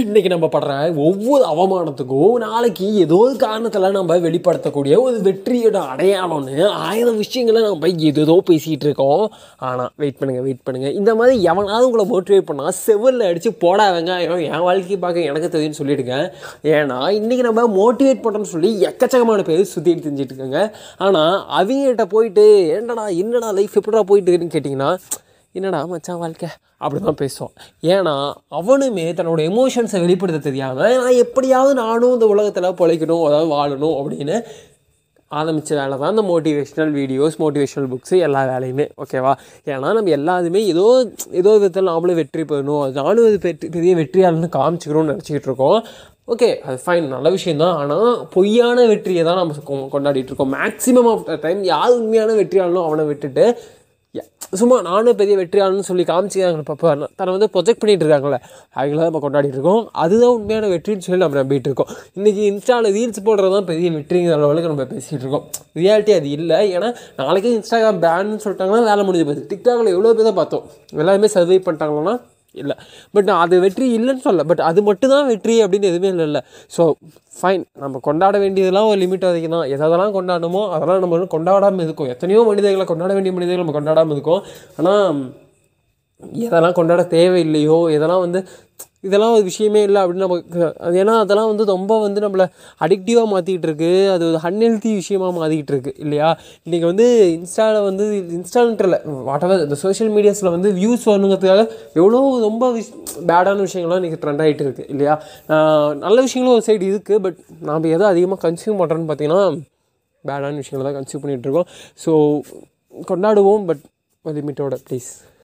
இன்றைக்கி நம்ம படுற ஒவ்வொரு அவமானத்துக்கும் நாளைக்கு ஏதோ ஒரு காரணத்தில் நம்ம வெளிப்படுத்தக்கூடிய ஒரு வெற்றியோட அடையாளம்னு ஆயிரம் விஷயங்களை நம்ம ஏதோ பேசிகிட்டு இருக்கோம். ஆனால் வெயிட் பண்ணுங்கள் வெயிட் பண்ணுங்கள் இந்த மாதிரி எவனாவது உங்களை மோட்டிவேட் பண்ணால் செவரில் அடித்து போடா வெங்காயம் என் வாழ்க்கையை பார்க்க எனக்கு தெரியும்னு சொல்லிடுங்க. ஏன்னா இன்றைக்கி நம்ம மோட்டிவேட் பண்ணுறோம்னு சொல்லி எக்கச்சக்கமான பேர் சுற்றிட்டு தெரிஞ்சிட்டு இருக்காங்க. ஆனால் அவங்ககிட்ட போயிட்டு என்னடா என்னடா லைஃப் எப்படா போயிட்டு இருக்குன்னு கேட்டிங்கன்னா என்னடா மச்சான் வாழ்க்கை? அப்படி தான் பேசுவான். ஏன்னா அவனுமே தன்னோட எமோஷன்ஸை வெளிப்படுத்த தெரியாமல் நான் எப்படியாவது நானும் இந்த உலகத்தில் பிழைக்கணும் அதாவது வாழணும் அப்படின்னு ஆரம்பித்த வேலை தான் இந்த மோட்டிவேஷ்னல் வீடியோஸ் மோட்டிவேஷ்னல் புக்ஸு எல்லா வேலையுமே ஓகேவா ஏன்னா நம்ம எல்லாருமே ஏதோ ஏதோ விதத்தில் நாமளும் வெற்றி பெறணும் அது நானும் இது பெற்றி பெரிய வெற்றியாளன்னு காமிச்சிக்கணும்னு நினச்சிக்கிட்டு இருக்கோம். ஓகே அது ஃபைன் நல்ல விஷயந்தான் ஆனால் பொய்யான வெற்றியை தான் நம்ம கொண்டாடிட்டு இருக்கோம். மேக்ஸிமம் ஆஃப் த டைம் யார் உண்மையான வெற்றியாளனோ அவனை விட்டுட்டு சும்மா நானும் பெரிய வெற்றியாளன்னு சொல்லி காமிச்சிக்காங்க பாப்பா. தன்னை வந்து ப்ரொஜெக்ட் பண்ணிகிட்டு இருக்காங்களே அவங்கள நம்ம கொண்டாடிட்டு இருக்கோம். அதுதான் உண்மையான வெற்றின்னு சொல்லி நம்ம நம்பிட்டு இருக்கோம். இன்றைக்கி இன்ஸ்டாவில் ரீல்ஸ் போடுறது தான் பெரிய வெற்றிங்கிற அளவுக்கு நம்ம பேசிகிட்டு இருக்கோம். ரியாலிட்டி அது இல்லை. ஏன்னா நாளைக்கே இன்ஸ்டாகிராம் பேன்னு சொல்லிட்டாங்கன்னா வேலை முடிஞ்சு போகுது டிக்டாகில் எவ்வளோ பேர் தான் பார்த்தோம்? எல்லாருமே சர்வை பண்ணிட்டாங்களா இல்லை. பட் அது வெற்றி இல்லைன்னு சொல்ல பட் அது மட்டும் தான் வெற்றி அப்படின்னு எதுவுமே இல்லைல்ல. ஸோ ஃபைன் நம்ம கொண்டாட வேண்டியதெல்லாம் ஒரு லிமிட் வரைக்கும் தான் எதெல்லாம் கொண்டாடணுமோ அதெல்லாம் நம்ம கொண்டாடாமல் இருக்கும் எத்தனையோ மனிதர்களை கொண்டாட வேண்டிய மனிதர்கள் நம்ம கொண்டாடாமல் இருக்கும் ஆனால் எதெல்லாம் கொண்டாட தேவையில்லையோ எதெல்லாம் வந்து இதெல்லாம் ஒரு விஷயமே இல்லை அப்படின்னு நமக்கு அது ஏன்னா அதெல்லாம் வந்து ரொம்ப வந்து நம்மளை அடிக்டிவாக மாற்றிக்கிட்டு இருக்கு அது ஒரு அன்ஹெல்த்தி விஷயமாக மாற்றிக்கிட்டு இருக்கு இல்லையா? இன்றைக்கி வந்து இன்ஸ்டாவில் வந்து இன்ஸ்டான்ட்டில் வாட் எவர் இந்த சோஷியல் மீடியாஸில் வந்து வியூஸ் வரணுங்கிறதுக்காக எவ்வளோ ரொம்ப விஷ் பேடான விஷயங்கள்லாம் இன்றைக்கி ட்ரெண்ட் ஆகிட்டு இருக்குது இல்லையா நல்ல விஷயங்களும் ஒரு சைடு இருக்குது பட் நாம் எதை அதிகமாக கன்சியூம் பண்ணுறோன்னு பார்த்தீங்கன்னா பேடான விஷயங்களை தான் கன்சியூம் பண்ணிகிட்டு இருக்கோம் ஸோ கொண்டாடுவோம் பட் லிமிட்டோட ப்ளீஸ்